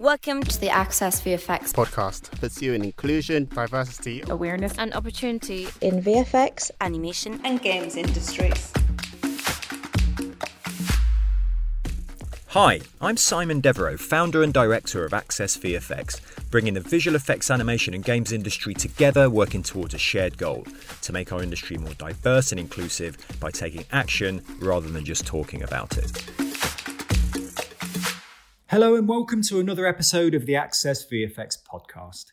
Welcome to the Access VFX podcast, pursuing inclusion, diversity, awareness, and opportunity in VFX, animation, and games industries. Hi, I'm Simon Devereux, founder and director of Access VFX, bringing the visual effects animation and games industry together, working towards a shared goal to make our industry more diverse and inclusive by taking action rather than just talking about it. Hello, and welcome to another episode of the Access VFX podcast.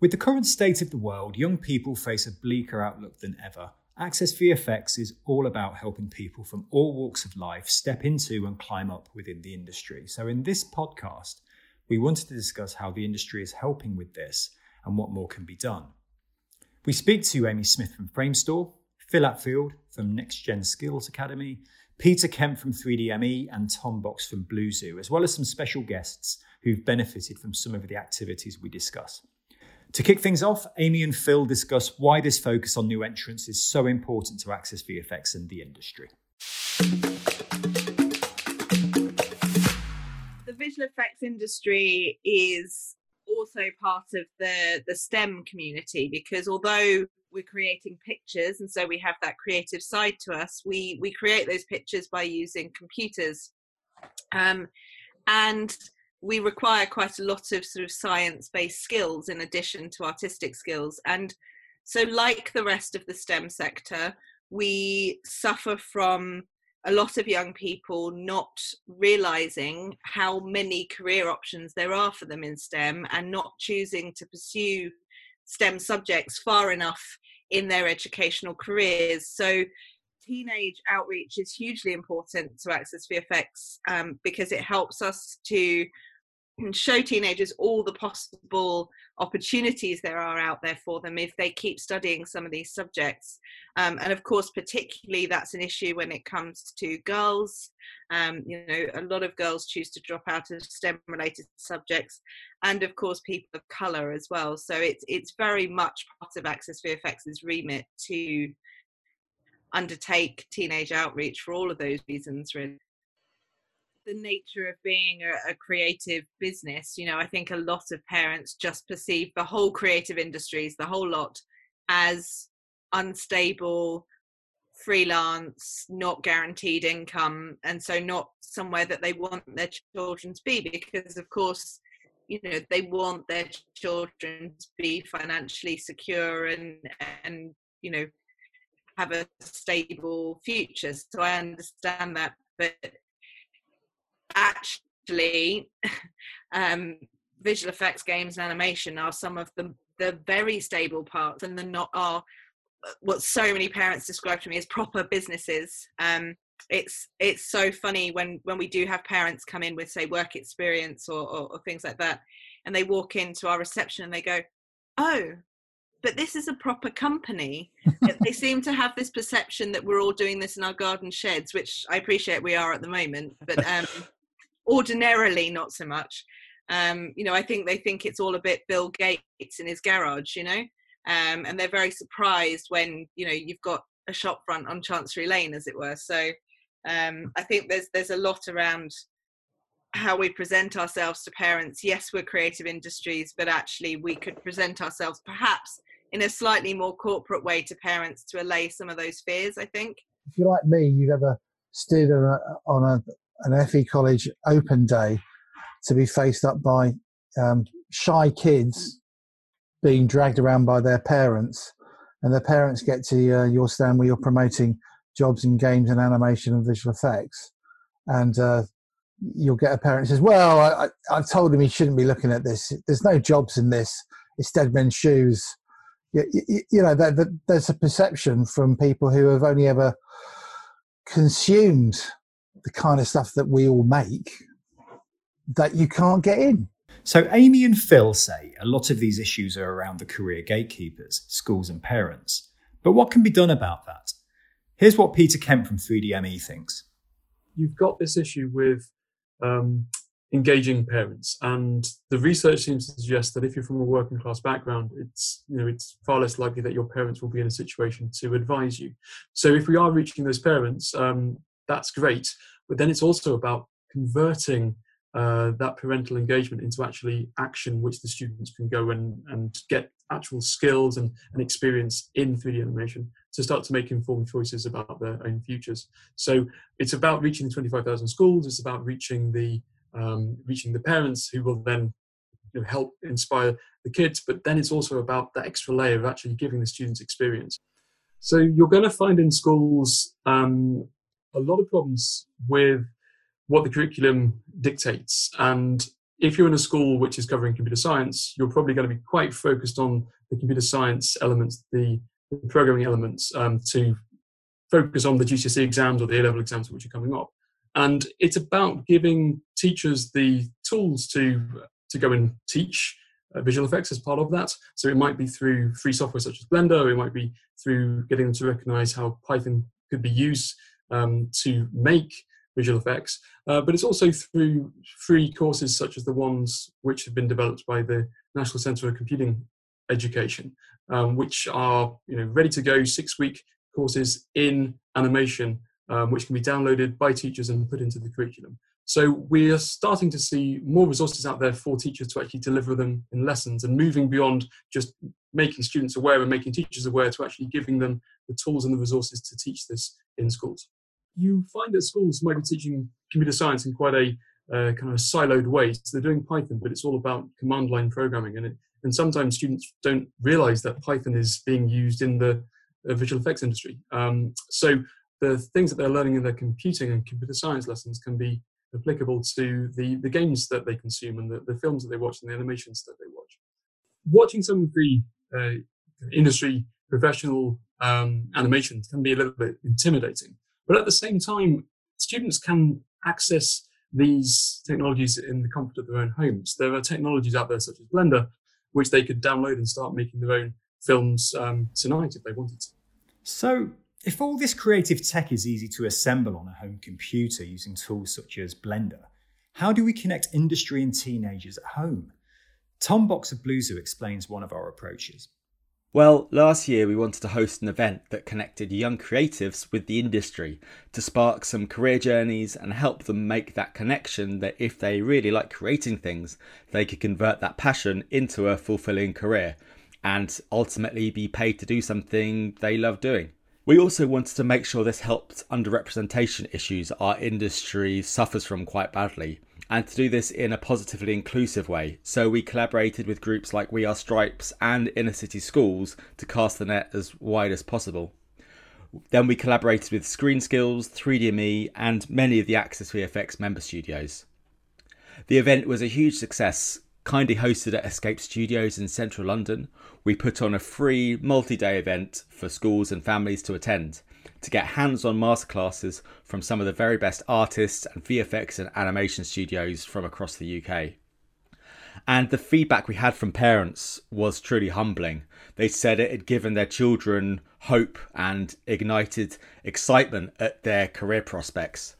With the current state of the world, young people face a bleaker outlook than ever. Access VFX is all about helping people from all walks of life step into and climb up within the industry. So, in this podcast, we wanted to discuss how the industry is helping with this and what more can be done. We speak to Amy Smith from Framestore, Phil Attfield from Next Gen Skills Academy, Peter Kemp from 3DAmi, and Tom Box from Blue Zoo, as well as some special guests who've benefited from some of the activities we discuss. To kick things off, Amy and Phil discuss why this focus on new entrants is so important to Access VFX and the industry. The visual effects industry is also part of the, the STEM community because although we're creating pictures and so we have that creative side to us we we create those pictures by using computers. Um, and we require quite a lot of sort of science based skills in addition to artistic skills. And so like the rest of the stem sector we suffer from a lot of young people not realizing how many career options there are for them in STEM and not choosing to pursue STEM subjects far enough in their educational careers. So, teenage outreach is hugely important to Access VFX um, because it helps us to show teenagers all the possible opportunities there are out there for them if they keep studying some of these subjects. Um, and of course, particularly that's an issue when it comes to girls. Um, you know, a lot of girls choose to drop out of STEM related subjects, and of course, people of colour as well. So it's it's very much part of Access VFX's remit to undertake teenage outreach for all of those reasons, really the nature of being a, a, creative business you know i think a lot of parents just perceive the whole creative industries the whole lot as unstable freelance not guaranteed income and so not somewhere that they want their children to be because of course you know they want their children to be financially secure and and you know have a stable future. So i understand that but actually um, visual effects games and animation are some of the the very stable parts and the not are what so many parents describe to me as proper businesses. Um, it's it's so funny when when we do have parents come in with say work experience or, or, or things like that and they walk into our reception and they go oh but this is a proper company. They seem to have this perception that we're all doing this in our garden sheds which i appreciate we are at the moment but um ordinarily not so much. Um, you know i think they think it's all a bit bill gates in his garage you know? Um, and they're very surprised when you know you've got a shop front on chancery lane as it were. So um, i think there's there's a lot around how we present ourselves to parents. Yes we're creative industries but actually we could present ourselves perhaps in a slightly more corporate way to parents to allay some of those fears i think. If you're like me you've ever stood on a, on a an FE college open day to be faced up by um, shy kids being dragged around by their parents, and their parents get to uh, your stand where you're promoting jobs in games and animation and visual effects, and uh, you'll get a parent says, "Well, I, have told him he shouldn't be looking at this. There's no jobs in this. It's dead men's shoes." You, you, you know, that there's a perception from people who have only ever consumed the kind of stuff that we all make that you can't get in. So, Amy and Phil say a lot of these issues are around the career gatekeepers, schools, and parents. But what can be done about that? Here's what Peter Kemp from 3DAmi thinks. You've got this issue with um, engaging parents, and the research seems to suggest that if you're from a working class background, it's you know it's far less likely that your parents will be in a situation to advise you. So, if we are reaching those parents, um, that's great. But then it's also about converting uh, that parental engagement into actually action, which the students can go and, and get actual skills and, and experience in 3D animation to start to make informed choices about their own futures. So it's about reaching the 25,000 schools. It's about reaching the um, reaching the parents who will then you know, help inspire the kids. But then it's also about that extra layer of actually giving the students experience. So you're going to find in schools um, a lot of problems with what the curriculum dictates. And if you're in a school which is covering computer science, you're probably going to be quite focused on the computer science elements, the, the programming elements, um, to focus on the GCSE exams or the A-level exams which are coming up. And it's about giving teachers the tools to to go and teach uh, visual effects as part of that. So it might be through free software such as Blender, it might be through getting them to recognize how Python could be used um, to make visual effects, uh, but it's also through free courses such as the ones which have been developed by the National Centre for Computing Education, um, which are you know ready to go six week courses in animation, um, which can be downloaded by teachers and put into the curriculum. So we are starting to see more resources out there for teachers to actually deliver them in lessons and moving beyond just making students aware and making teachers aware to actually giving them the tools and the resources to teach this in schools you find that schools might be teaching computer science in quite a uh, kind of a siloed way. So they're doing Python, but it's all about command line programming, and it, and sometimes students don't realize that Python is being used in the uh, visual effects industry. Um, so the things that they're learning in their computing and computer science lessons can be applicable to the, the games that they consume and the, the films that they watch and the animations that they watch. Watching some of the uh, industry professional um, animations can be a little bit intimidating but at the same time, students can access these technologies in the comfort of their own homes. There are technologies out there such as Blender, which they could download and start making their own films um, tonight if they wanted to. So, if all this creative tech is easy to assemble on a home computer using tools such as Blender, how do we connect industry and teenagers at home? Tom Box of Blue Zoo explains one of our approaches. Well, last year we wanted to host an event that connected young creatives with the industry to spark some career journeys and help them make that connection that if they really like creating things, they could convert that passion into a fulfilling career and ultimately be paid to do something they love doing. We also wanted to make sure this helped underrepresentation issues our industry suffers from quite badly and to do this in a positively inclusive way. So we collaborated with groups like We Are Stripes and Inner City Schools to cast the net as wide as possible. Then we collaborated with Screen Skills, 3DAmi, and many of the Access VFX member studios. The event was a huge success, kindly hosted at Escape Studios in central London. We put on a free multi day event for schools and families to attend to get hands on masterclasses from some of the very best artists and VFX and animation studios from across the UK. And the feedback we had from parents was truly humbling. They said it had given their children hope and ignited excitement at their career prospects.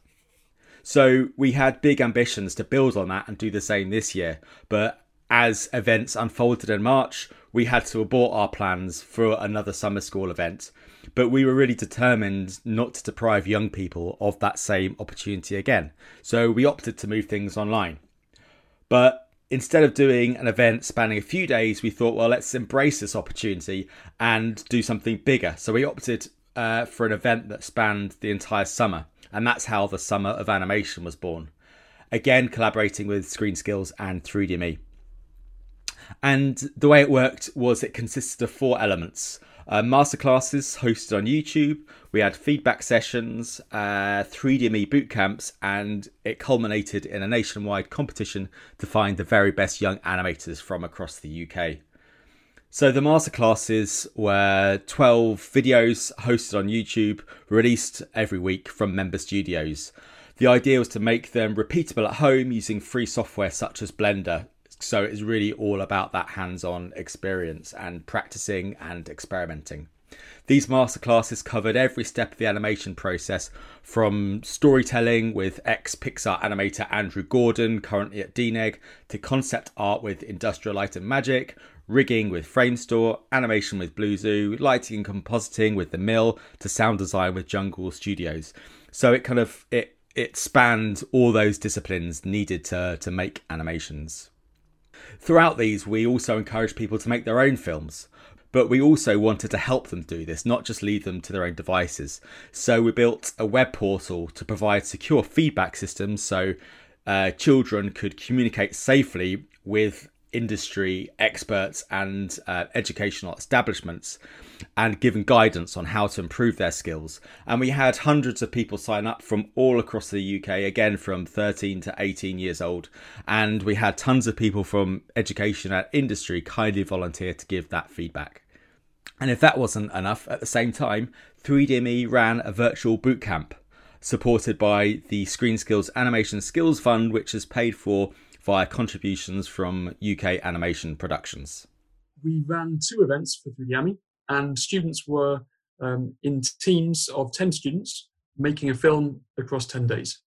So we had big ambitions to build on that and do the same this year. But as events unfolded in March, we had to abort our plans for another summer school event but we were really determined not to deprive young people of that same opportunity again. So we opted to move things online. But instead of doing an event spanning a few days, we thought, well, let's embrace this opportunity and do something bigger. So we opted uh, for an event that spanned the entire summer. And that's how the Summer of Animation was born. Again, collaborating with Screen Skills and 3DAmi. And the way it worked was it consisted of four elements. Uh, masterclasses hosted on YouTube. We had feedback sessions, uh, 3DAmi boot camps, and it culminated in a nationwide competition to find the very best young animators from across the UK. So the masterclasses were 12 videos hosted on YouTube, released every week from member studios. The idea was to make them repeatable at home using free software such as Blender so it's really all about that hands on experience and practicing and experimenting. These masterclasses covered every step of the animation process from storytelling with ex Pixar animator Andrew Gordon, currently at DNEG, to concept art with Industrial Light and Magic, rigging with Framestore, animation with Blue Zoo, lighting and compositing with The Mill, to sound design with Jungle Studios. So it kind of it it spanned all those disciplines needed to, to make animations. Throughout these, we also encourage people to make their own films, but we also wanted to help them do this, not just leave them to their own devices. So we built a web portal to provide secure feedback systems so uh, children could communicate safely with industry experts and uh, educational establishments and given guidance on how to improve their skills. And we had hundreds of people sign up from all across the UK, again from 13 to 18 years old. And we had tons of people from education and industry kindly volunteer to give that feedback. And if that wasn't enough, at the same time, 3DAmi ran a virtual bootcamp supported by the Screen Skills Animation Skills Fund, which has paid for via contributions from UK animation productions. We ran two events for 3D and students were um, in teams of 10 students making a film across 10 days.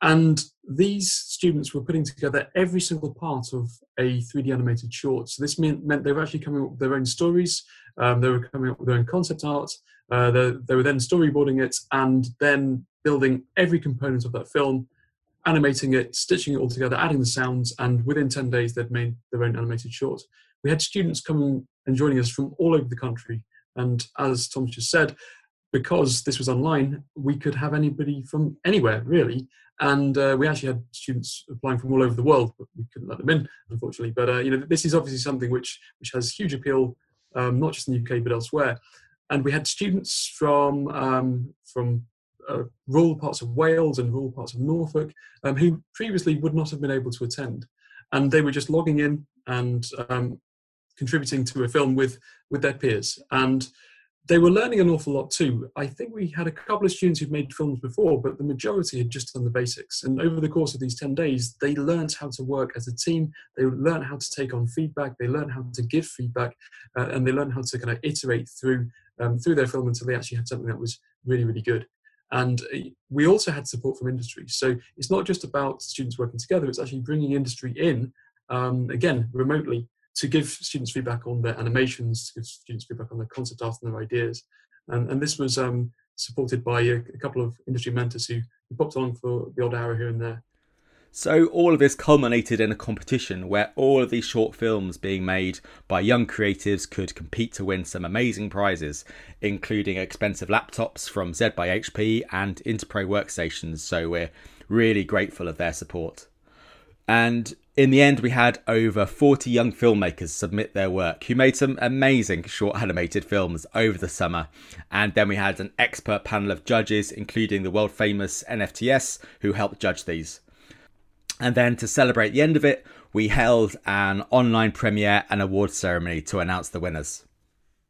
And these students were putting together every single part of a 3D animated short. So this meant, meant they were actually coming up with their own stories, um, they were coming up with their own concept art, uh, they, they were then storyboarding it and then building every component of that film, animating it, stitching it all together, adding the sounds, and within 10 days they'd made their own animated short. We had students coming and joining us from all over the country. And as Tom just said, because this was online, we could have anybody from anywhere really. And uh, we actually had students applying from all over the world, but we couldn't let them in, unfortunately. But uh, you know, this is obviously something which which has huge appeal, um, not just in the UK but elsewhere. And we had students from um, from uh, rural parts of Wales and rural parts of Norfolk um, who previously would not have been able to attend, and they were just logging in and um, contributing to a film with with their peers and they were learning an awful lot too. I think we had a couple of students who'd made films before, but the majority had just done the basics. And over the course of these 10 days, they learned how to work as a team. They learned how to take on feedback. They learned how to give feedback. Uh, and they learned how to kind of iterate through, um, through their film until they actually had something that was really, really good. And uh, we also had support from industry. So it's not just about students working together, it's actually bringing industry in, um, again, remotely to give students feedback on their animations, to give students feedback on their concept art and their ideas. And, and this was um, supported by a, a, couple of industry mentors who, who popped on for the odd hour here and there. So all of this culminated in a competition where all of these short films being made by young creatives could compete to win some amazing prizes, including expensive laptops from Z by HP and Interpro workstations. So we're really grateful of their support. And in the end, we had over 40 young filmmakers submit their work who made some amazing short animated films over the summer. And then we had an expert panel of judges, including the world famous NFTS, who helped judge these. And then to celebrate the end of it, we held an online premiere and award ceremony to announce the winners.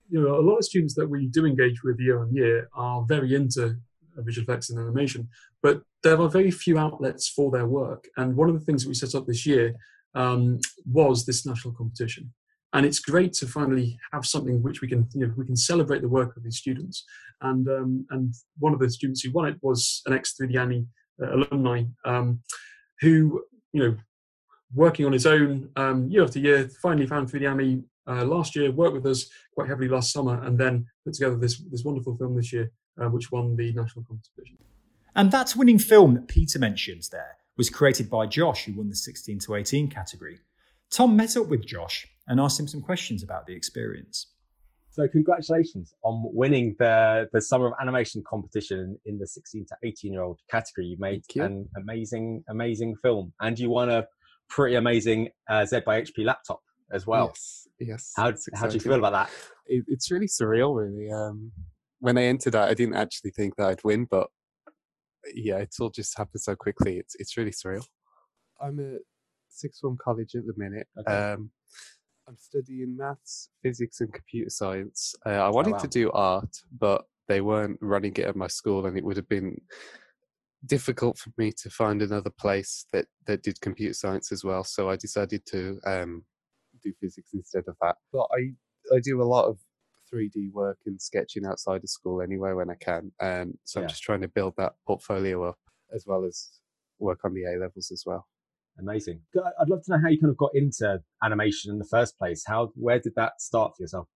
You know, a lot of students that we do engage with year on year are very into visual effects and animation, but there are very few outlets for their work. And one of the things that we set up this year um, was this national competition. And it's great to finally have something which we can, you know, we can celebrate the work of these students. And um, and one of the students who won it was an ex 3DAmi uh, alumni um, who, you know, working on his own um, year after year, finally found 3DAmi uh, last year, worked with us quite heavily last summer, and then put together this this wonderful film this year, uh, which won the national competition. And that winning film that Peter mentions there was created by Josh, who won the 16 to 18 category. Tom met up with Josh and asked him some questions about the experience. So, congratulations on winning the, the Summer of Animation competition in the 16 to 18 year old category. You made you. an amazing, amazing film, and you won a pretty amazing uh, Z by HP laptop as well. Yes, yes. How, how do you feel about that? It, it's really surreal, really. Um, when I entered that, I didn't actually think that I'd win, but yeah, it's all just happened so quickly. It's it's really surreal. I'm at sixth form college at the minute. Okay. Um, I'm studying maths, physics, and computer science. Uh, I oh, wanted oh, wow. to do art, but they weren't running it at my school, and it would have been difficult for me to find another place that that did computer science as well. So I decided to um, do physics instead of that. But I I do a lot of 3D work and sketching outside of school anyway when I can. And so yeah. I'm just trying to build that portfolio up as well as work on the A levels as well. Amazing. I'd love to know how you kind of got into animation in the first place. How, where did that start for yourself?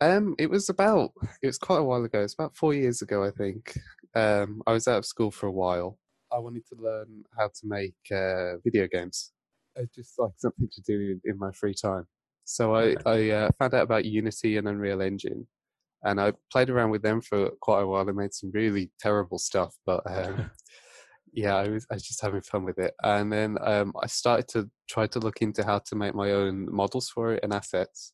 Um, it was about, it was quite a while ago. It's about four years ago, I think. Um, I was out of school for a while I wanted to learn how to make uh, video games. It's just like something to do in, my free time. So I, I uh, found out about Unity and Unreal Engine, and I played around with them for quite a while. I made some really terrible stuff, but um, yeah, I was I was just having fun with it. And then um, I started to try to look into how to make my own models for it and assets.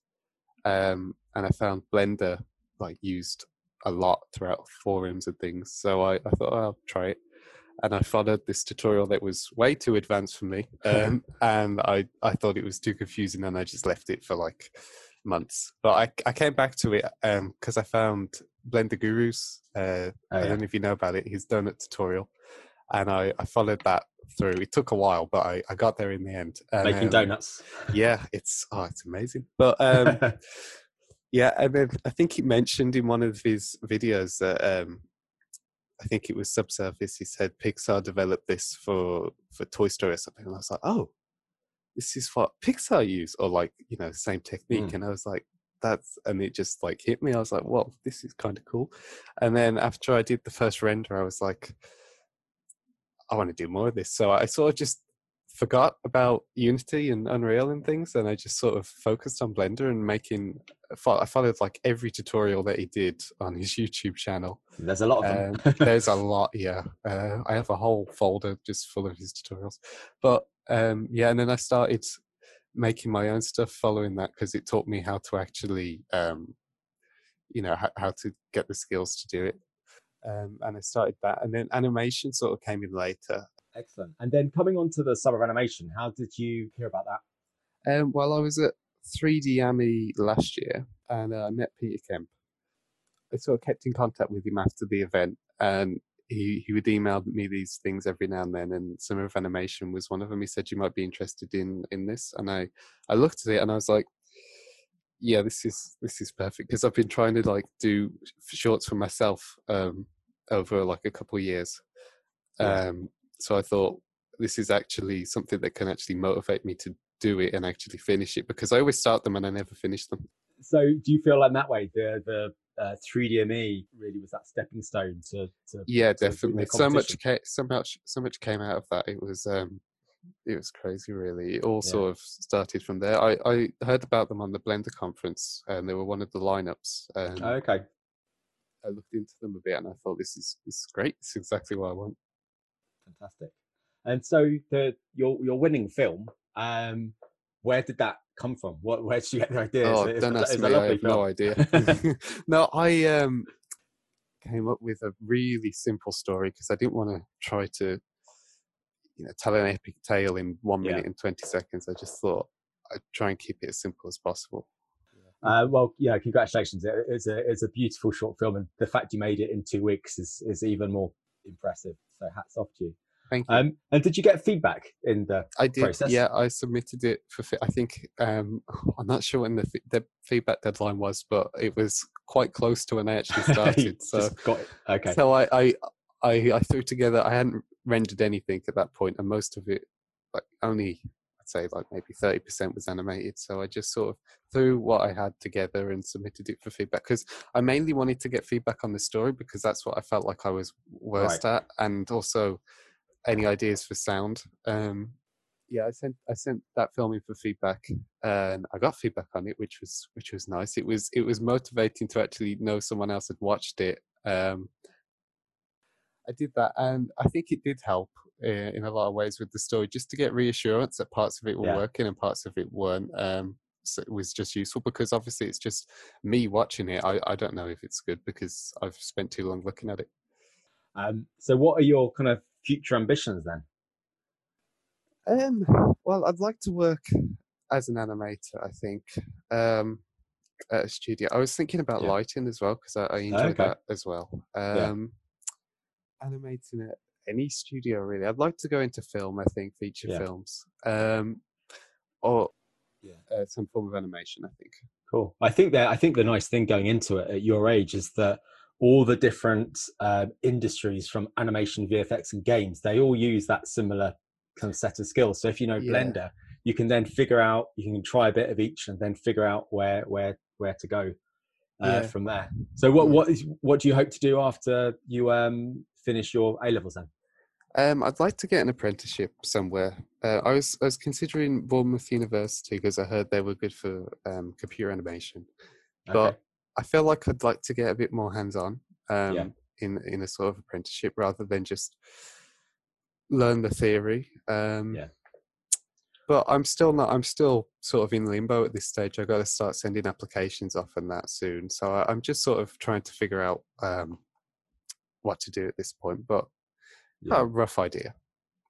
Um, and I found Blender like used a lot throughout forums and things. So I, I thought oh, I'll try it. And I followed this tutorial that was way too advanced for me. Um, and I, I thought it was too confusing and I just left it for like months. But I, I came back to it because um, I found Blender Gurus. Uh, oh, yeah. I don't know if you know about it. His donut tutorial and I, I followed that through. It took a while, but I, I got there in the end. And, Making um, donuts. Yeah, it's oh, it's amazing. But um, yeah, and then I think he mentioned in one of his videos that um, I think it was Subsurface. He said Pixar developed this for for Toy Story or something, and I was like, oh, this is what Pixar use, or like you know, same technique. Mm. And I was like, that's and it just like hit me. I was like, well, this is kind of cool. And then after I did the first render, I was like I want to do more of this. So I sort of just forgot about Unity and Unreal and things, and I just sort of focused on Blender and making. I followed like every tutorial that he did on his YouTube channel. There's a lot of them. there's a lot, yeah. Uh, I have a whole folder just full of his tutorials. But um, yeah, and then I started making my own stuff following that because it taught me how to actually, um, you know, how, how to get the skills to do it um, and I started that. And then animation sort of came in later. Excellent. And then coming on to the summer of animation, how did you hear about that? Um, well, I was at 3D AMI last year and uh, I met Peter Kemp. I sort of kept in contact with him after the event and he, he would email me these things every now and then and summer of animation was one of them. He said you might be interested in in this and I, I looked at it and I was like, yeah, this is this is perfect because I've been trying to like do shorts for myself um, over like a couple of years. Um, so I thought this is actually something that can actually motivate me to do it and actually finish it because I always start them and I never finish them. So do you feel like that way? The the uh, 3DAmi really was that stepping stone to, to yeah to definitely. so much came, so much so much came out of that. It was um it was crazy really. It all yeah. sort of started from there. I I heard about them on the Blender conference and they were one of the lineups um, oh, okay I looked into them a bit and I thought this is this is great. This is exactly what I want. Fantastic. And so the your your winning film, um, where did that come from? What where did you get the idea? Oh, is, don't ask me. I have film? no idea. no, I um came up with a really simple story because I didn't want to try to you know tell an epic tale in one minute yeah. and 20 seconds i just thought i'd try and keep it as simple as possible uh, well, yeah, congratulations. It's a it's a beautiful short film, and the fact you made it in two weeks is is even more impressive. So hats off to you. Thank you. Um, and did you get feedback in the I did. Process? Yeah, I submitted it for. I think um, I'm not sure when the the feedback deadline was, but it was quite close to when I actually started. so got it. Okay. So I, I I I threw together. I hadn't rendered anything at that point, and most of it, like only say like maybe 30% was animated. So I just sort of threw what I had together and submitted it for feedback because I mainly wanted to get feedback on the story because that's what I felt like I was worst right. at, and also any ideas for sound. Um, yeah, I sent I sent that film in for feedback, and I got feedback on it, which was which was nice. It was it was motivating to actually know someone else had watched it. Um, I did that, and I think it did help uh, in a lot of ways with the story, just to get reassurance that parts of it were yeah. working and parts of it weren't. Um, so it was just useful because obviously it's just me watching it. I, I don't know if it's good because I've spent too long looking at it. Um, so, what are your kind of future ambitions then? Um, well, I'd like to work as an animator. I think um, at a studio. I was thinking about yeah. lighting as well because I, I enjoy okay. that as well. Um, animating at any studio really. I'd like to go into film. I think feature yeah. films, um, or yeah, uh, some form of animation. I think. Cool. I think that I think the nice thing going into it at your age is that all the different uh, industries from animation, VFX, and games they all use that similar kind of set of skills. So if you know yeah. Blender, you can then figure out you can try a bit of each and then figure out where where where to go uh, yeah. from there. So what what is what do you hope to do after you um, finish your A levels then? Um, I'd like to get an apprenticeship somewhere. Uh, I was I was considering Bournemouth University because I heard they were good for um, computer animation, but okay. I feel like I'd like to get a bit more hands on um, yeah. in in a sort of apprenticeship rather than just learn the theory. Um, yeah. But I'm still not. I'm still sort of in limbo at this stage. I've got to start sending applications off and that soon. So I, am just sort of trying to figure out um, what to do at this point. But yeah. a rough idea.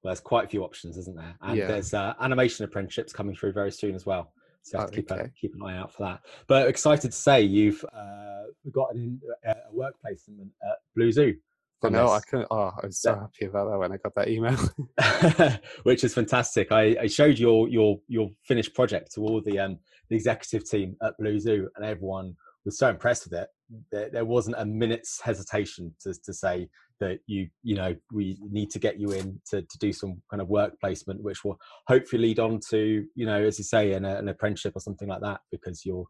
Well, there's quite a few options, isn't there? And yeah. there's uh, animation apprenticeships coming through very soon as well. So you have to keep, okay. a, keep an eye out for that. But excited to say you've uh, got an, uh, a work placement at Blue Zoo. I know. I can Oh, I was so happy about that when I got that email, which is fantastic. I, I, showed your your your finished project to all the um the executive team at Blue Zoo, and everyone was so impressed with it. There, there wasn't a minute's hesitation to to say that you you know we need to get you in to, to do some kind of work placement which will hopefully lead on to you know as you say an, an apprenticeship or something like that because your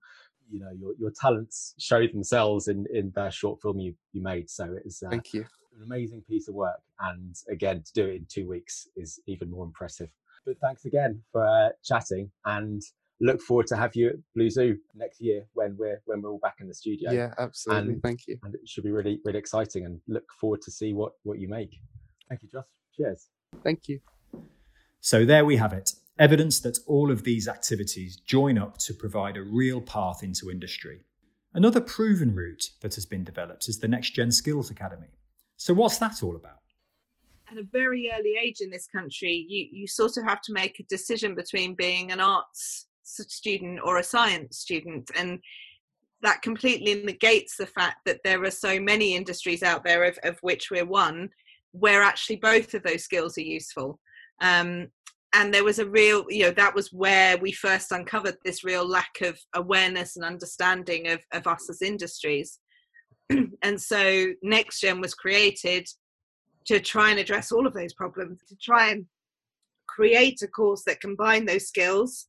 you know your your talents show themselves in in the short film you you made. So it's uh, thank you. an amazing piece of work. And again to do it in two weeks is even more impressive. But thanks again for uh, chatting and look forward to have you at Blue Zoo next year when we're when we're all back in the studio. Yeah, absolutely. And, Thank you. And it should be really really exciting, and look forward to see what what you make. Thank you, Josh. Cheers. Thank you. So there we have it. Evidence that all of these activities join up to provide a real path into industry. Another proven route that has been developed is the Next Gen Skills Academy. So, what's that all about? At a very early age in this country, you, you sort of have to make a decision between being an arts student or a science student and that completely negates the fact that there are so many industries out there of, of which we're one where actually both of those skills are useful. Um, and there was a real you know that was where we first uncovered this real lack of awareness and understanding of, of us as industries. And so next gen was created to try and address all of those problems to try and create a course that combined those skills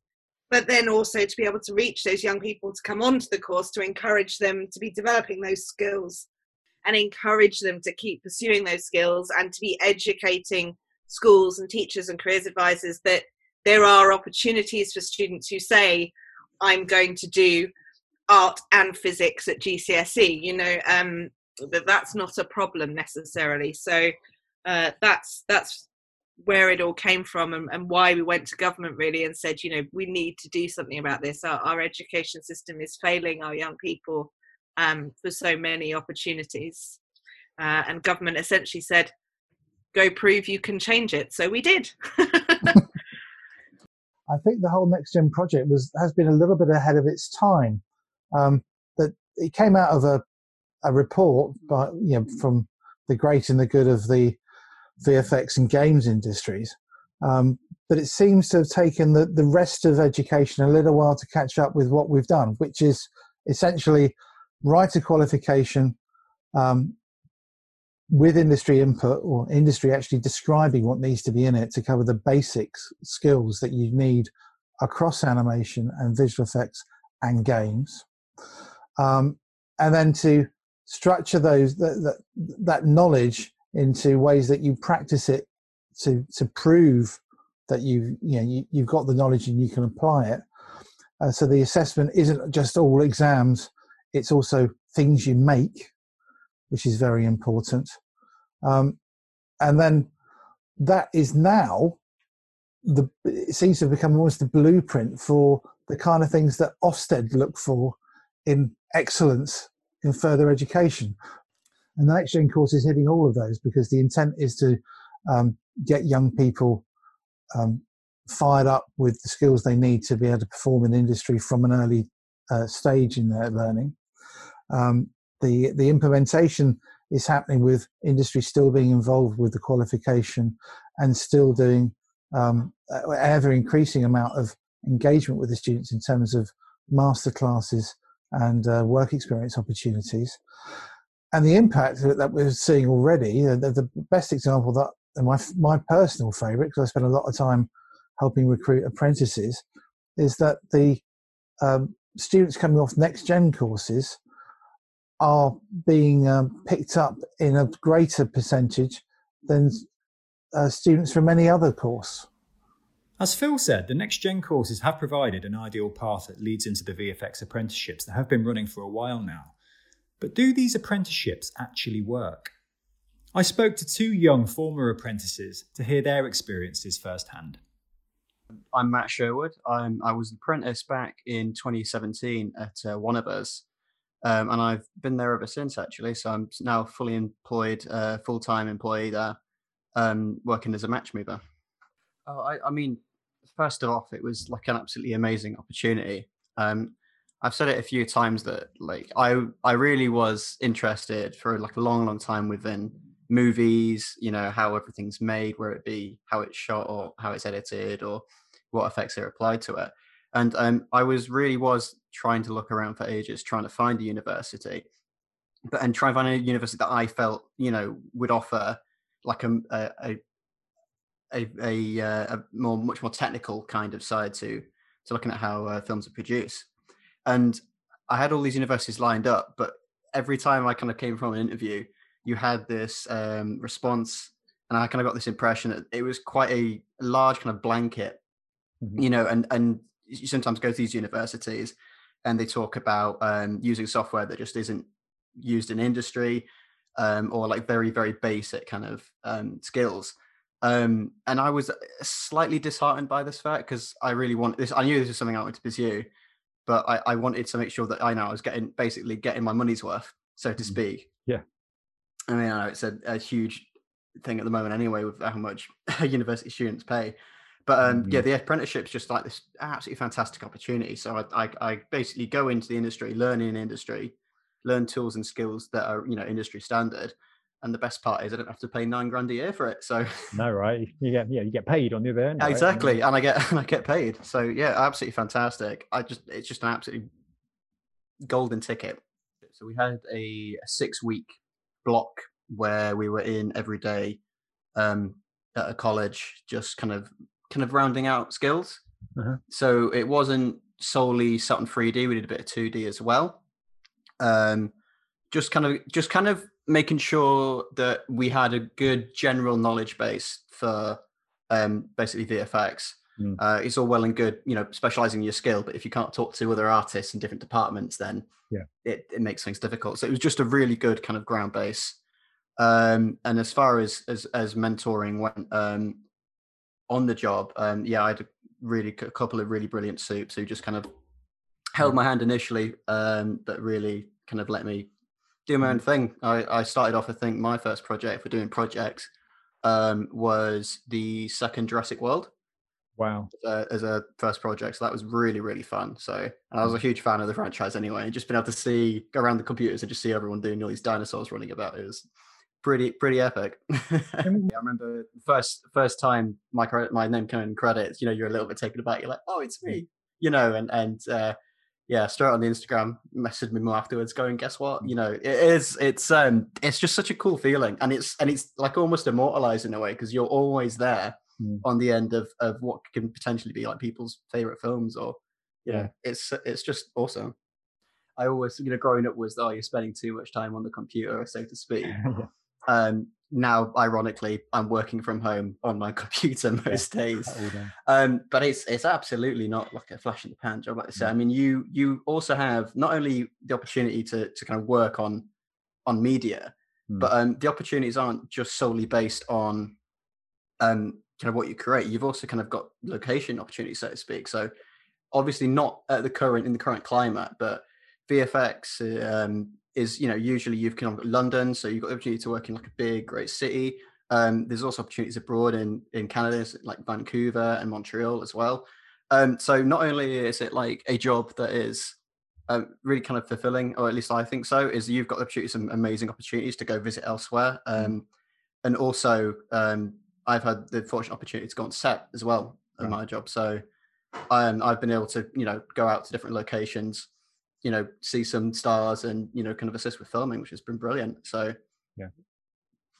but then also to be able to reach those young people to come onto the course to encourage them to be developing those skills and encourage them to keep pursuing those skills and to be educating schools and teachers and careers advisors that there are opportunities for students who say i'm going to do art and physics at gcse you know um, that that's not a problem necessarily. So uh, that's that's where it all came from and, and, why we went to government really and said you know we need to do something about this. Our, our education system is failing our young people um, for so many opportunities. Uh, and government essentially said go prove you can change it. So we did. I think the whole next gen project was has been a little bit ahead of its time. Um, that it came out of a, a report by you know from the great and the good of the VFX and games industries. Um, but it seems to have taken the, the rest of education a little while to catch up with what we've done, which is essentially write a qualification um, with industry input or industry actually describing what needs to be in it to cover the basics skills that you need across animation and visual effects and games. Um, and then to structure those that, that, that knowledge into ways that you practice it to to prove that you you know you, you've got the knowledge and you can apply it. Uh, so the assessment isn't just all exams; it's also things you make, which is very important. Um, and then that is now the it seems to have become almost the blueprint for the kind of things that Ofsted look for in excellence in further education. And the next gen course is hitting all of those because the intent is to um, get young people um, fired up with the skills they need to be able to perform in industry from an early uh, stage in their learning. Um, the the implementation is happening with industry still being involved with the qualification and still doing um, ever increasing amount of engagement with the students in terms of master classes and uh, work experience opportunities and the impact that we're seeing already, the, the best example that, my, my personal favorite, because I spend a lot of time helping recruit apprentices, is that the um, students coming off next gen courses are being um, picked up in a greater percentage than uh, students from any other course. As Phil said, the Next Gen courses have provided an ideal path that leads into the VFX apprenticeships that have been running for a while now. But do these apprenticeships actually work? I spoke to two young former apprentices to hear their experiences firsthand. I'm Matt Sherwood. I'm, I was an apprentice back in 2017 at uh, One of Us, um, and I've been there ever since actually. So I'm now fully employed, uh, full time employee there, um, working as a match mover. Oh, I, I mean, first off, it was like an absolutely amazing opportunity. Um, I've said it a few times that like I I really was interested for like a long long time within movies. You know how everything's made, where it be how it's shot or how it's edited or what effects are applied to it. And um, I was really was trying to look around for ages, trying to find a university, but and try and find a university that I felt you know would offer like a a, a, a, uh, a more much more technical kind of side to to looking at how uh, films are produced. And I had all these universities lined up, but every time I kind of came from an interview, you had this um, response, and I kind of got this impression that it was quite a large kind of blanket, mm-hmm. you know. And and you sometimes go to these universities, and they talk about um, using software that just isn't used in industry, um, or like very very basic kind of um, skills um, and I was slightly disheartened by this fact because I really want this. I knew this was something I wanted to pursue, but I, I wanted to make sure that I know I was getting basically getting my money's worth, so to mm-hmm. speak. Yeah. I mean, I know it's a, a, huge thing at the moment anyway with how much university students pay. But um, mm-hmm. yeah, the apprenticeship's just like this absolutely fantastic opportunity. So I, I, I basically go into the industry, learn in industry, learn tools and skills that are you know industry standard, and the best part is I don't have to pay nine grand a year for it. So no, right? You get yeah, you get paid on the other end. Right? Exactly, and I get and I get paid. So yeah, absolutely fantastic. I just it's just an absolutely golden ticket. So we had a, six week block where we were in every day um, at a college, just kind of kind of rounding out skills. Uh-huh. So it wasn't solely Sutton 3D. We did a bit of 2D as well. Um, just kind of just kind of making sure that we had a good general knowledge base for um, basically VFX. Mm. Uh, it's all well and good, you know, specializing your skill, but if you can't talk to other artists in different departments, then yeah, it, it makes things difficult. So it was just a really good kind of ground base. Um, and as far as as, as mentoring went um, on the job, um, yeah, I had a really a couple of really brilliant soups who just kind of held my hand initially, um, but really kind of let me do my own thing. I, I started off, I think, my first project for doing projects um, was the second Jurassic World. Wow. As a, as a, first project. So that was really, really fun. So I was a huge fan of the franchise anyway. And just being able to see, go around the computers and just see everyone doing all these dinosaurs running about. It was pretty, pretty epic. I remember first, first time my, my name came in credits, you know, you're a little bit taken aback. You're like, oh, it's me, you know, and, and, uh, yeah, straight on the Instagram, messaged me more afterwards, going, guess what? You know, it is, it's, um, it's just such a cool feeling, and it's, and it's like almost immortalized in a way because you're always there mm. on the end of of what can potentially be like people's favorite films, or you yeah. know, it's, it's just awesome. I always, you know, growing up was, oh, you're spending too much time on the computer, so to speak. yeah. Um, now ironically i'm working from home on my computer most yeah, days um, but it's it's absolutely not like a flash in the pan job like I say. Mm. i mean you you also have not only the opportunity to to kind of work on on media mm. but um, the opportunities aren't just solely based on um kind of what you create you've also kind of got location opportunities so to speak so obviously not at the current in the current climate but vfx um, is you know usually you've of got London, so you've got the opportunity to work in like a big great city. Um, there's also opportunities abroad in in Canada, like Vancouver and Montreal as well. Um, so not only is it like a job that is um, really kind of fulfilling, or at least I think so, is you've got the opportunity, some amazing opportunities to go visit elsewhere, mm. um, and also um, I've had the fortunate opportunity to go on set as well in my job. So um, I've been able to you know go out to different locations you know see some stars and you know kind of assist with filming which has been brilliant. So yeah.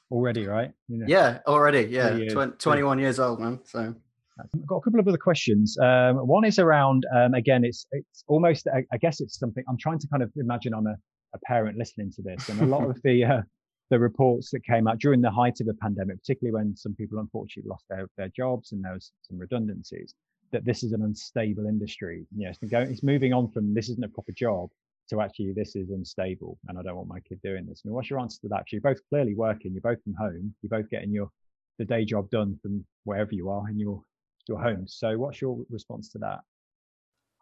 Already right? You know. yeah already. Yeah years. 20, 21 years old man so. I've got a couple of other questions. Um, one is around um, again, it's it's almost I, I, guess it's something I'm trying to kind of imagine on a, a parent listening to this, and a lot of the uh, the reports that came out during the height of the pandemic, particularly when some people unfortunately lost their, their jobs and there was some redundancies, that this is an unstable industry. You know, it's, going, it's moving on from this isn't a proper job to actually this is unstable and I don't want my kid doing this. I mean, what's your answer to that? You're both clearly working, you're both from home, you're both getting your the day job done from wherever you are in your your home. So what's your response to that?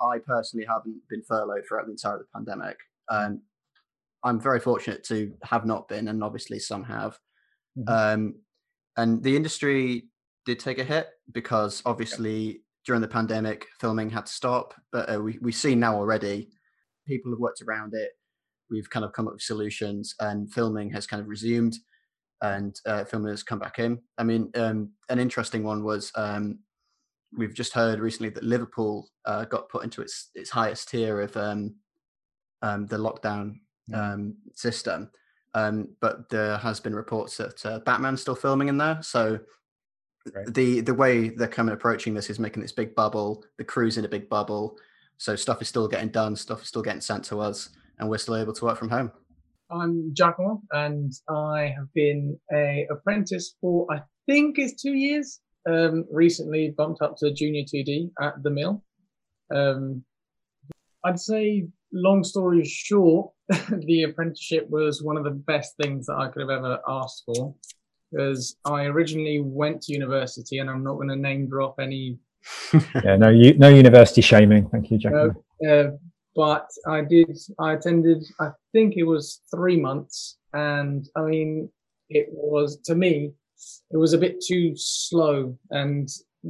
I personally haven't been furloughed throughout the entire of the pandemic. Um, I'm very fortunate to have not been, and obviously some have. Mm-hmm. Um, and the industry did take a hit because obviously during the pandemic, filming had to stop. But uh, we we see now already, people have worked around it. We've kind of come up with solutions, and filming has kind of resumed, and uh, filming has come back in. I mean, um, an interesting one was um, we've just heard recently that Liverpool uh, got put into its its highest tier of um, um, the lockdown mm. um, system. Um, but there has been reports that uh, Batman's still filming in there. So right. the the way they're coming approaching this is making this big bubble. The crew's in a big bubble, so stuff is still getting done. Stuff is still getting sent to us, and we're still able to work from home. I'm Giacomo, and I have been a apprentice for I think it's two years um, recently bumped up to junior 2D at the mill. Um, I'd say, long story short, the apprenticeship was one of the best things that I could have ever asked for. Because I originally went to university, and I'm not going to name drop any. yeah, no, you, no university shaming. Thank you, Jack. Uh, uh, but I did. I attended. I think it was three months, and I mean, it was to me it was a bit too slow and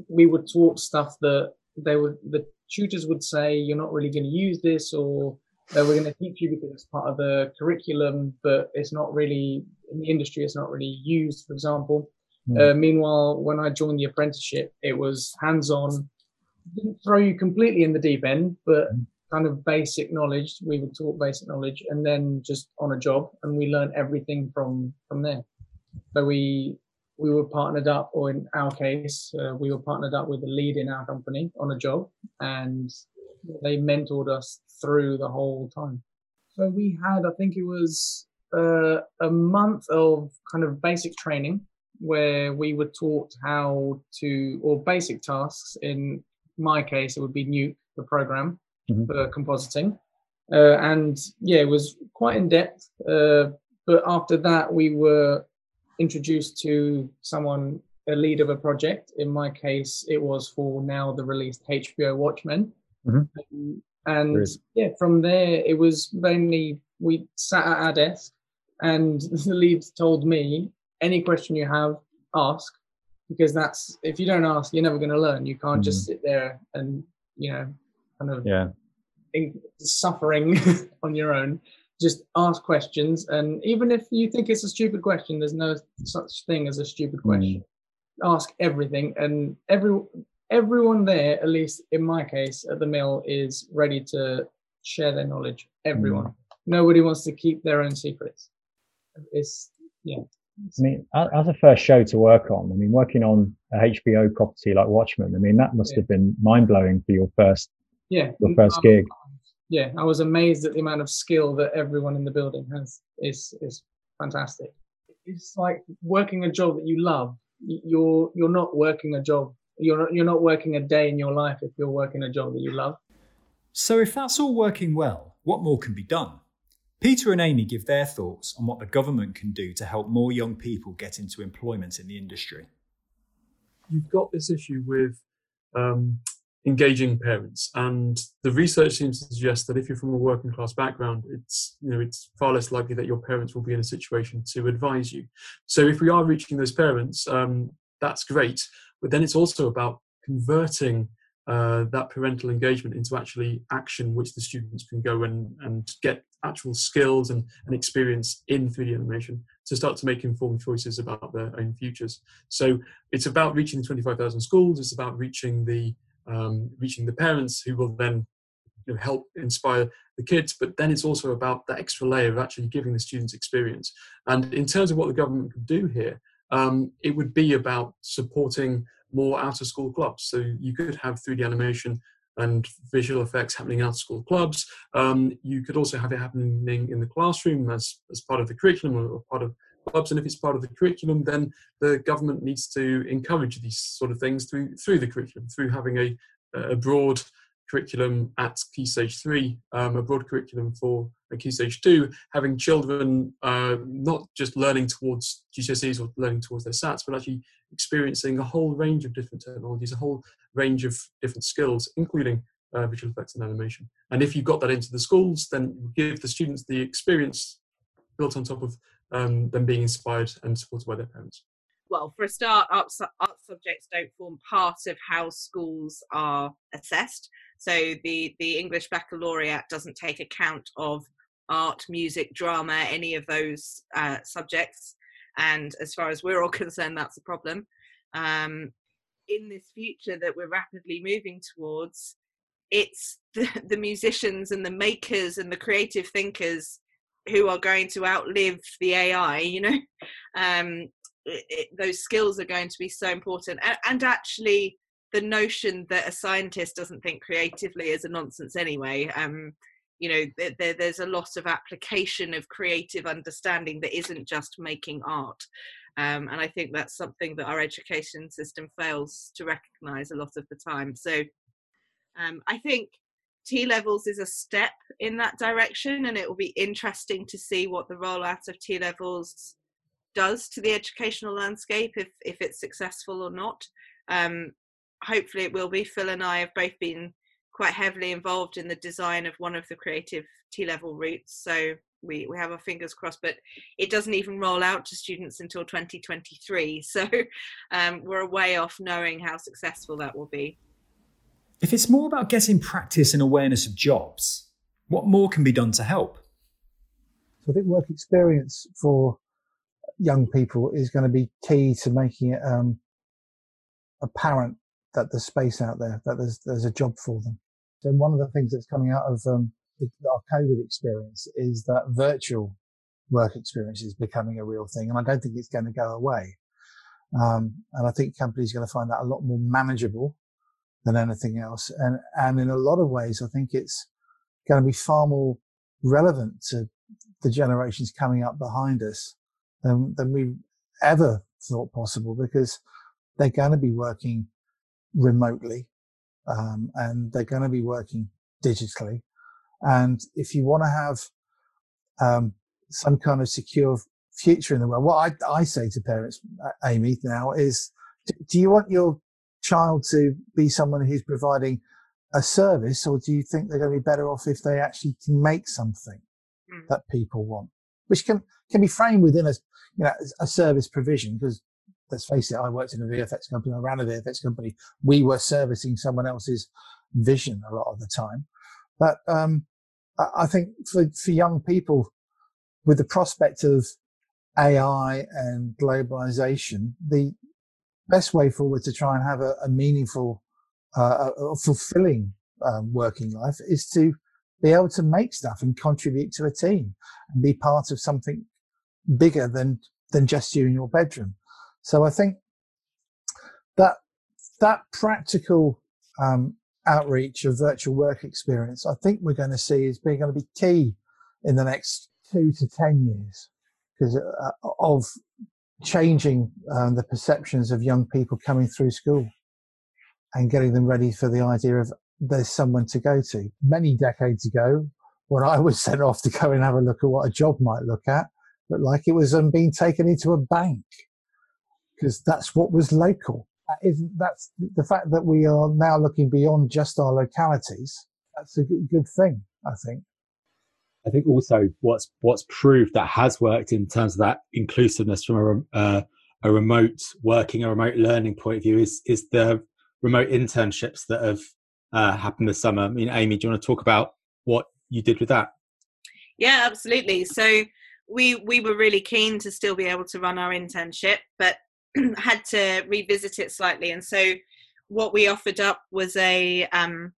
we would taught stuff that they would the tutors would say you're not really going to use this or they were going to teach you because it's part of the curriculum but it's not really in the industry it's not really used for example mm. uh, meanwhile when i joined the apprenticeship it was hands-on didn't throw you completely in the deep end but mm. kind of basic knowledge we were taught basic knowledge and then just on a job and we learned everything from from there so we we were partnered up, or in our case, uh, we were partnered up with the lead in our company on a job, and they mentored us through the whole time. So we had, I think it was uh, a month of kind of basic training where we were taught how to, or basic tasks. In my case, it would be Nuke, the program mm-hmm. for compositing. Uh, and yeah, it was quite in depth. Uh, but after that, we were introduced to someone, a lead of a project. In my case, it was for now the released HBO Watchmen. Mm-hmm. Um, and yeah, from there, it was mainly we sat at our desk and the lead told me any question you have, ask. Because that's if you don't ask, you're never going to learn. You can't mm-hmm. just sit there and, you know, kind of yeah. in, suffering on your own just ask questions and even if you think it's a stupid question there's no such thing as a stupid hmm. question mm. ask everything and every everyone there at least in my case at the mill is ready to share their knowledge everyone mm. nobody wants to keep their own secrets it's yeah I mean, as a first show to work on, I mean, working on a HBO property like Watchmen, I mean, that must yeah. have been mind blowing for your first, yeah, your first gig yeah, I was amazed at the amount of skill that everyone in the building has. is is fantastic. It's like working a job that you love. You're you're not working a job. You're not, you're not working a day in your life if you're working a job that you love. So if that's all working well, what more can be done? Peter and Amy give their thoughts on what the government can do to help more young people get into employment in the industry. You've got this issue with um, engaging parents. And the research seems to suggest that if you're from a working class background, it's you know it's far less likely that your parents will be in a situation to advise you. So if we are reaching those parents, um, that's great. But then it's also about converting uh, that parental engagement into actually action, which the students can go and, and get actual skills and, and experience in 3D animation to start to make informed choices about their own futures. So it's about reaching the 25,000 schools, it's about reaching the um, reaching the parents who will then you know, help inspire the kids. But then it's also about that extra layer of actually giving the students experience. And in terms of what the government could do here, um, it would be about supporting more out of school clubs. So you could have 3D animation and visual effects happening out of school clubs. Um, you could also have it happening in the classroom as, as part of the curriculum or part of clubs, and if it's part of the curriculum, then the government needs to encourage these sort of things through through the curriculum, through having a a broad curriculum at Key Stage 3, um, a broad curriculum for Key Stage 2, having children uh, not just learning towards GCSEs or learning towards their SATs, but actually experiencing a whole range of different technologies, a whole range of different skills, including uh, visual effects and animation. And if you got that into the schools, then give the students the experience built on top of um, them being inspired and supported by their parents well, for a start, art, art subjects don't form part of how schools are assessed. So the the English Baccalaureate doesn't take account of art, music, drama, any of those uh, subjects. And as far as we're all concerned, that's a problem. Um, in this future that we're rapidly moving towards, it's the, the musicians and the makers and the creative thinkers who are going to outlive the AI, you know. Um, it, those skills are going to be so important. And, and, actually the notion that a scientist doesn't think creatively is a nonsense anyway. Um, you know there, there's a lot of application of creative understanding that isn't just making art. Um, and i think that's something that our education system fails to recognize a lot of the time. So um, i think T levels is a step in that direction, and it will be interesting to see what the rollout of T levels does to the educational landscape if if it's successful or not. Um, hopefully, it will be. Phil and I have both been quite heavily involved in the design of one of the creative T level routes, so we we have our fingers crossed. But it doesn't even roll out to students until 2023, so um, we're a way off knowing how successful that will be. If it's more about getting practice and awareness of jobs, what more can be done to help? So I think work experience for young people is going to be key to making it um, apparent that there's space out there, that there's there's a job for them. So one of the things that's coming out of um, the, our COVID experience is that virtual work experience is becoming a real thing, and I don't think it's going to go away. Um, and I think companies are going to find that a lot more manageable than anything else. And and in a lot of ways, I think it's going to be far more relevant to the generations coming up behind us than, than we ever thought possible because they're going to be working remotely um, and they're going to be working digitally. And if you want to have um, some kind of secure future in the world, what I, I say to parents, Amy, now is do you want your child to be someone who's providing a service, or do you think they're going to be better off if they actually can make something mm. that people want, which can can be framed within a you know, a service provision because let's face it, I worked in a VFX company, I ran a VFX company. We were servicing someone else's vision a lot of the time. But um, I think for, for young people, with the prospect of AI and globalization, the best way forward to try and have a, a meaningful, uh, a fulfilling um, working life is to be able to make stuff and contribute to a team and be part of something bigger than than just you in your bedroom. So I think that that practical um, outreach of virtual work experience, I think we're going to see is being going to be key in the next two to ten years because uh, of changing um, the perceptions of young people coming through school and getting them ready for the idea of there's someone to go to. Many decades ago, when I was sent off to go and have a look at what a job might look at, but like it was um, being taken into a bank because that's what was local. That isn't that's the fact that we are now looking beyond just our localities. That's a good thing, I think. I think also what's what's proved that has worked in terms of that inclusiveness from a uh, a remote working, a remote learning point of view is is the remote internships that have uh, happened this summer. I mean, Amy, do you want to talk about what you did with that? Yeah, absolutely. So we we were really keen to still be able to run our internship, but had to revisit it slightly. And so, what we offered up was a um,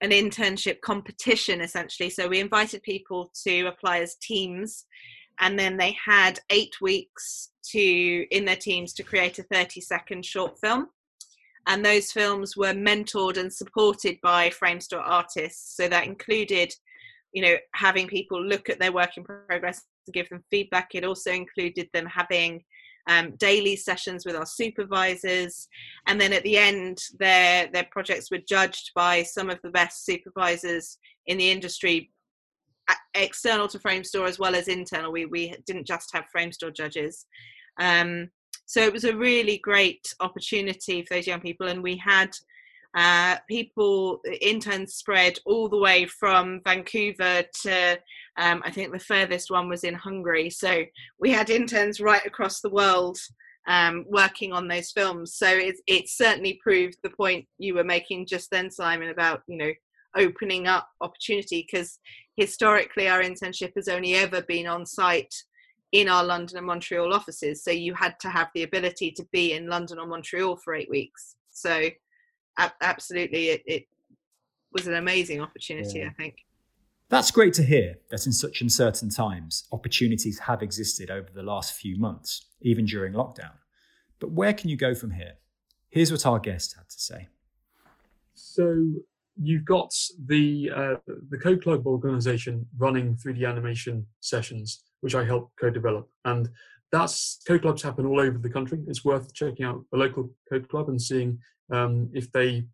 an internship competition, essentially. So we invited people to apply as teams, and then they had eight weeks to in their teams to create a thirty second short film. And those films were mentored and supported by Framestore artists. So that included you know having people look at their work in progress to give them feedback. It also included them having um, daily sessions with our supervisors, and then at the end, their their projects were judged by some of the best supervisors in the industry, external to Framestore as well as internal. We we didn't just have Framestore judges. Um, so it was a really great opportunity for those young people, and we had uh, people interns spread all the way from Vancouver to um, I think the furthest one was in Hungary. So we had interns right across the world um, working on those films. So it, it certainly proved the point you were making just then, Simon, about you know opening up opportunity because historically our internship has only ever been on site in our London and Montreal offices. So you had to have the ability to be in London or Montreal for eight weeks. So absolutely, it, it was an amazing opportunity, yeah. I think. That's great to hear that in such uncertain times, opportunities have existed over the last few months, even during lockdown. But where can you go from here? Here's what our guest had to say. So you've got the uh, the Code Club organization running 3D animation sessions, which I help co-develop, and that's Code Clubs happen all over the country. It's worth checking out a local Code Club and seeing um, if they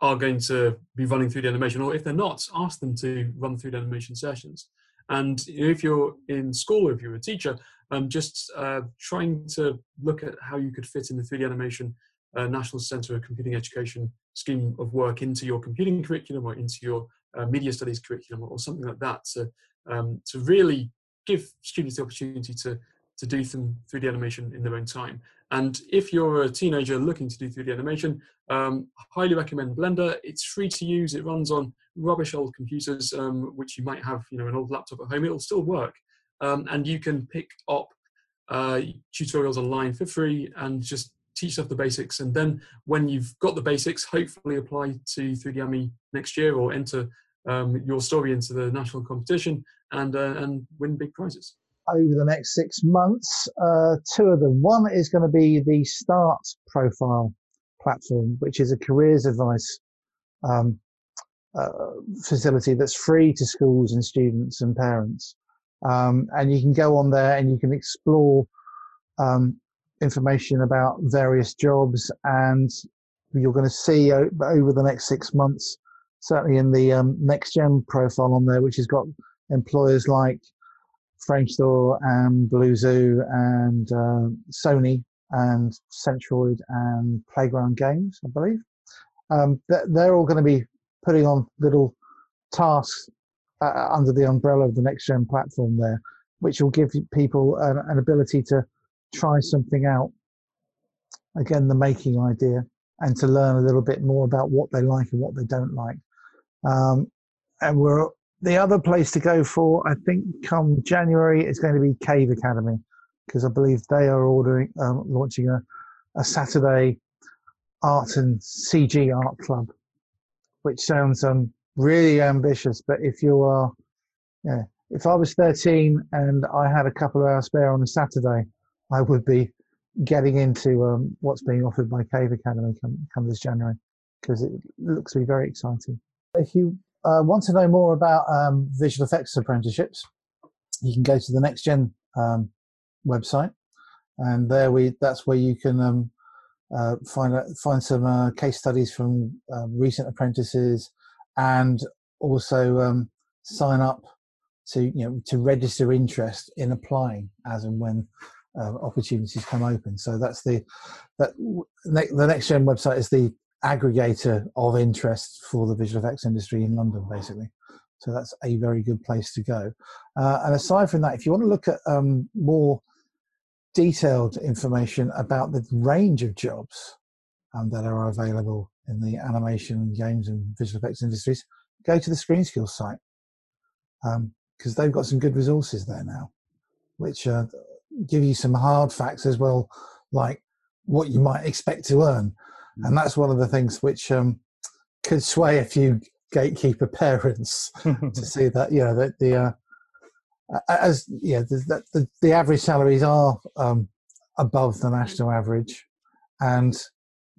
are going to be running 3D animation, or if they're not, ask them to run 3D animation sessions. And if you're in school or if you're a teacher, um, just uh, trying to look at how you could fit in the 3D animation uh, National Centre of Computing Education scheme of work into your computing curriculum or into your uh, media studies curriculum or something like that to, um, to really give students the opportunity to, to do some 3D animation in their own time. And if you're a teenager looking to do 3D animation, um, highly recommend Blender. It's free to use. It runs on rubbish old computers, um, which you might have, you know, an old laptop at home. It'll still work, um, and you can pick up uh, tutorials online for free and just teach yourself the basics. And then when you've got the basics, hopefully apply to 3DAmi next year or enter um, your story into the national competition and uh, and win big prizes over the next six months. Uh, two of them. One is going to be the Start Profile platform, which is a careers advice um, uh, facility that's free to schools and students and parents. Um, and you can go on there and you can explore um, information about various jobs. And you're going to see over the next six months, certainly in the um, next gen profile on there, which has got employers like Framestore and Blue Zoo and uh, Sony and Centroid and Playground Games, I believe. Um, they're all going to be putting on little tasks uh, under the umbrella of the next gen platform there, which will give people an, an, ability to try something out. Again, the making idea and to learn a little bit more about what they like and what they don't like. Um, and we're the other place to go for, I think, come January is going to be Cave Academy because I believe they are ordering um, launching a, a Saturday art and CG art club, which sounds um, really ambitious. But if you are, yeah, if I was 13 and I had a couple of hours spare on a Saturday, I would be getting into um, what's being offered by Cave Academy come, come this January because it looks to be very exciting. If you uh, want to know more about um, visual effects apprenticeships, you can go to the NextGen um, website, and there we that's where you can um, uh, find find some uh, case studies from um, recent apprentices, and also um, sign up to you know to register interest in applying as and when uh, opportunities come open. So that's the that the NextGen website is the aggregator of interest for the visual effects industry in London, basically. So that's a very good place to go. Uh, and aside from that, if you want to look at um, more detailed information about the range of jobs um, that are available in the animation, games, and visual effects industries, go to the ScreenSkills site because um, they've got some good resources there now, which uh, give you some hard facts as well, like what you might expect to earn. And that's one of the things which um, could sway a few gatekeeper parents to see that you know that the uh, as yeah the, the, the average salaries are um, above the national average, and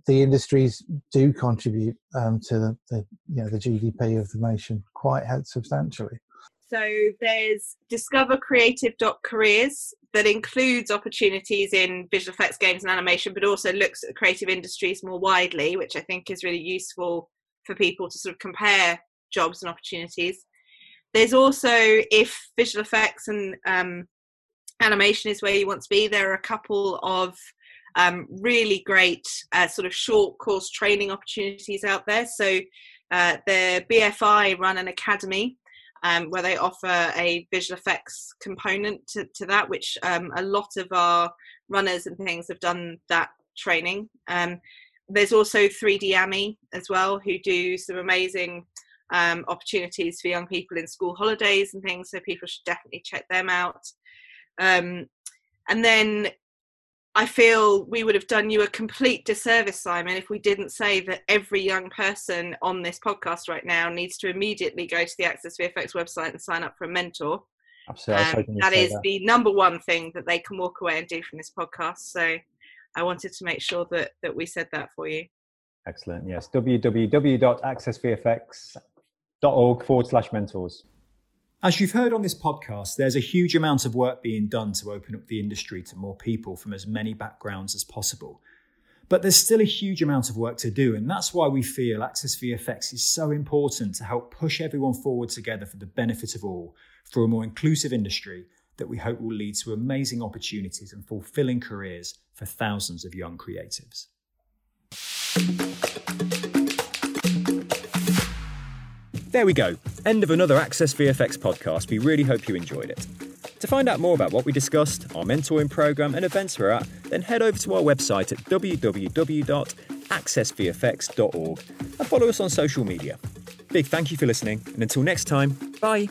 the industries do contribute um, to the, the, you know the GDP of the nation quite substantially. So there's discovercreative.careers that includes opportunities in visual effects, games, and animation, but also looks at the creative industries more widely, which I think is really useful for people to sort of compare jobs and opportunities. There's also if visual effects and um, animation is where you want to be, there are a couple of um, really great uh, sort of short course training opportunities out there. So uh, the BFI run an academy um, where they offer a visual effects component to, to that, which um, a lot of our runners and things have done that training. Um, there's also 3DAmi as well, who do some amazing um, opportunities for young people in school holidays and things. So people should definitely check them out. Um, and then I feel we would have done you a complete disservice, Simon, if we didn't say that every young person on this podcast right now needs to immediately go to the Access VFX website and sign up for a mentor. Absolutely. Um, that is that. the number one thing that they can walk away and do from this podcast. So I wanted to make sure that that we said that for you. Excellent. Yes. www.accessvfx.org forward slash mentors. As you've heard on this podcast, there's a huge amount of work being done to open up the industry to more people from as many backgrounds as possible. But there's still a huge amount of work to do, and that's why we feel Access VFX is so important to help push everyone forward together for the benefit of all, for a more inclusive industry that we hope will lead to amazing opportunities and fulfilling careers for thousands of young creatives. There we go. End of another Access VFX podcast. We really hope you enjoyed it. To find out more about what we discussed, our mentoring program, and events we're at, then head over to our website at www.accessvfx.org and follow us on social media. Big thank you for listening, and until next time, bye.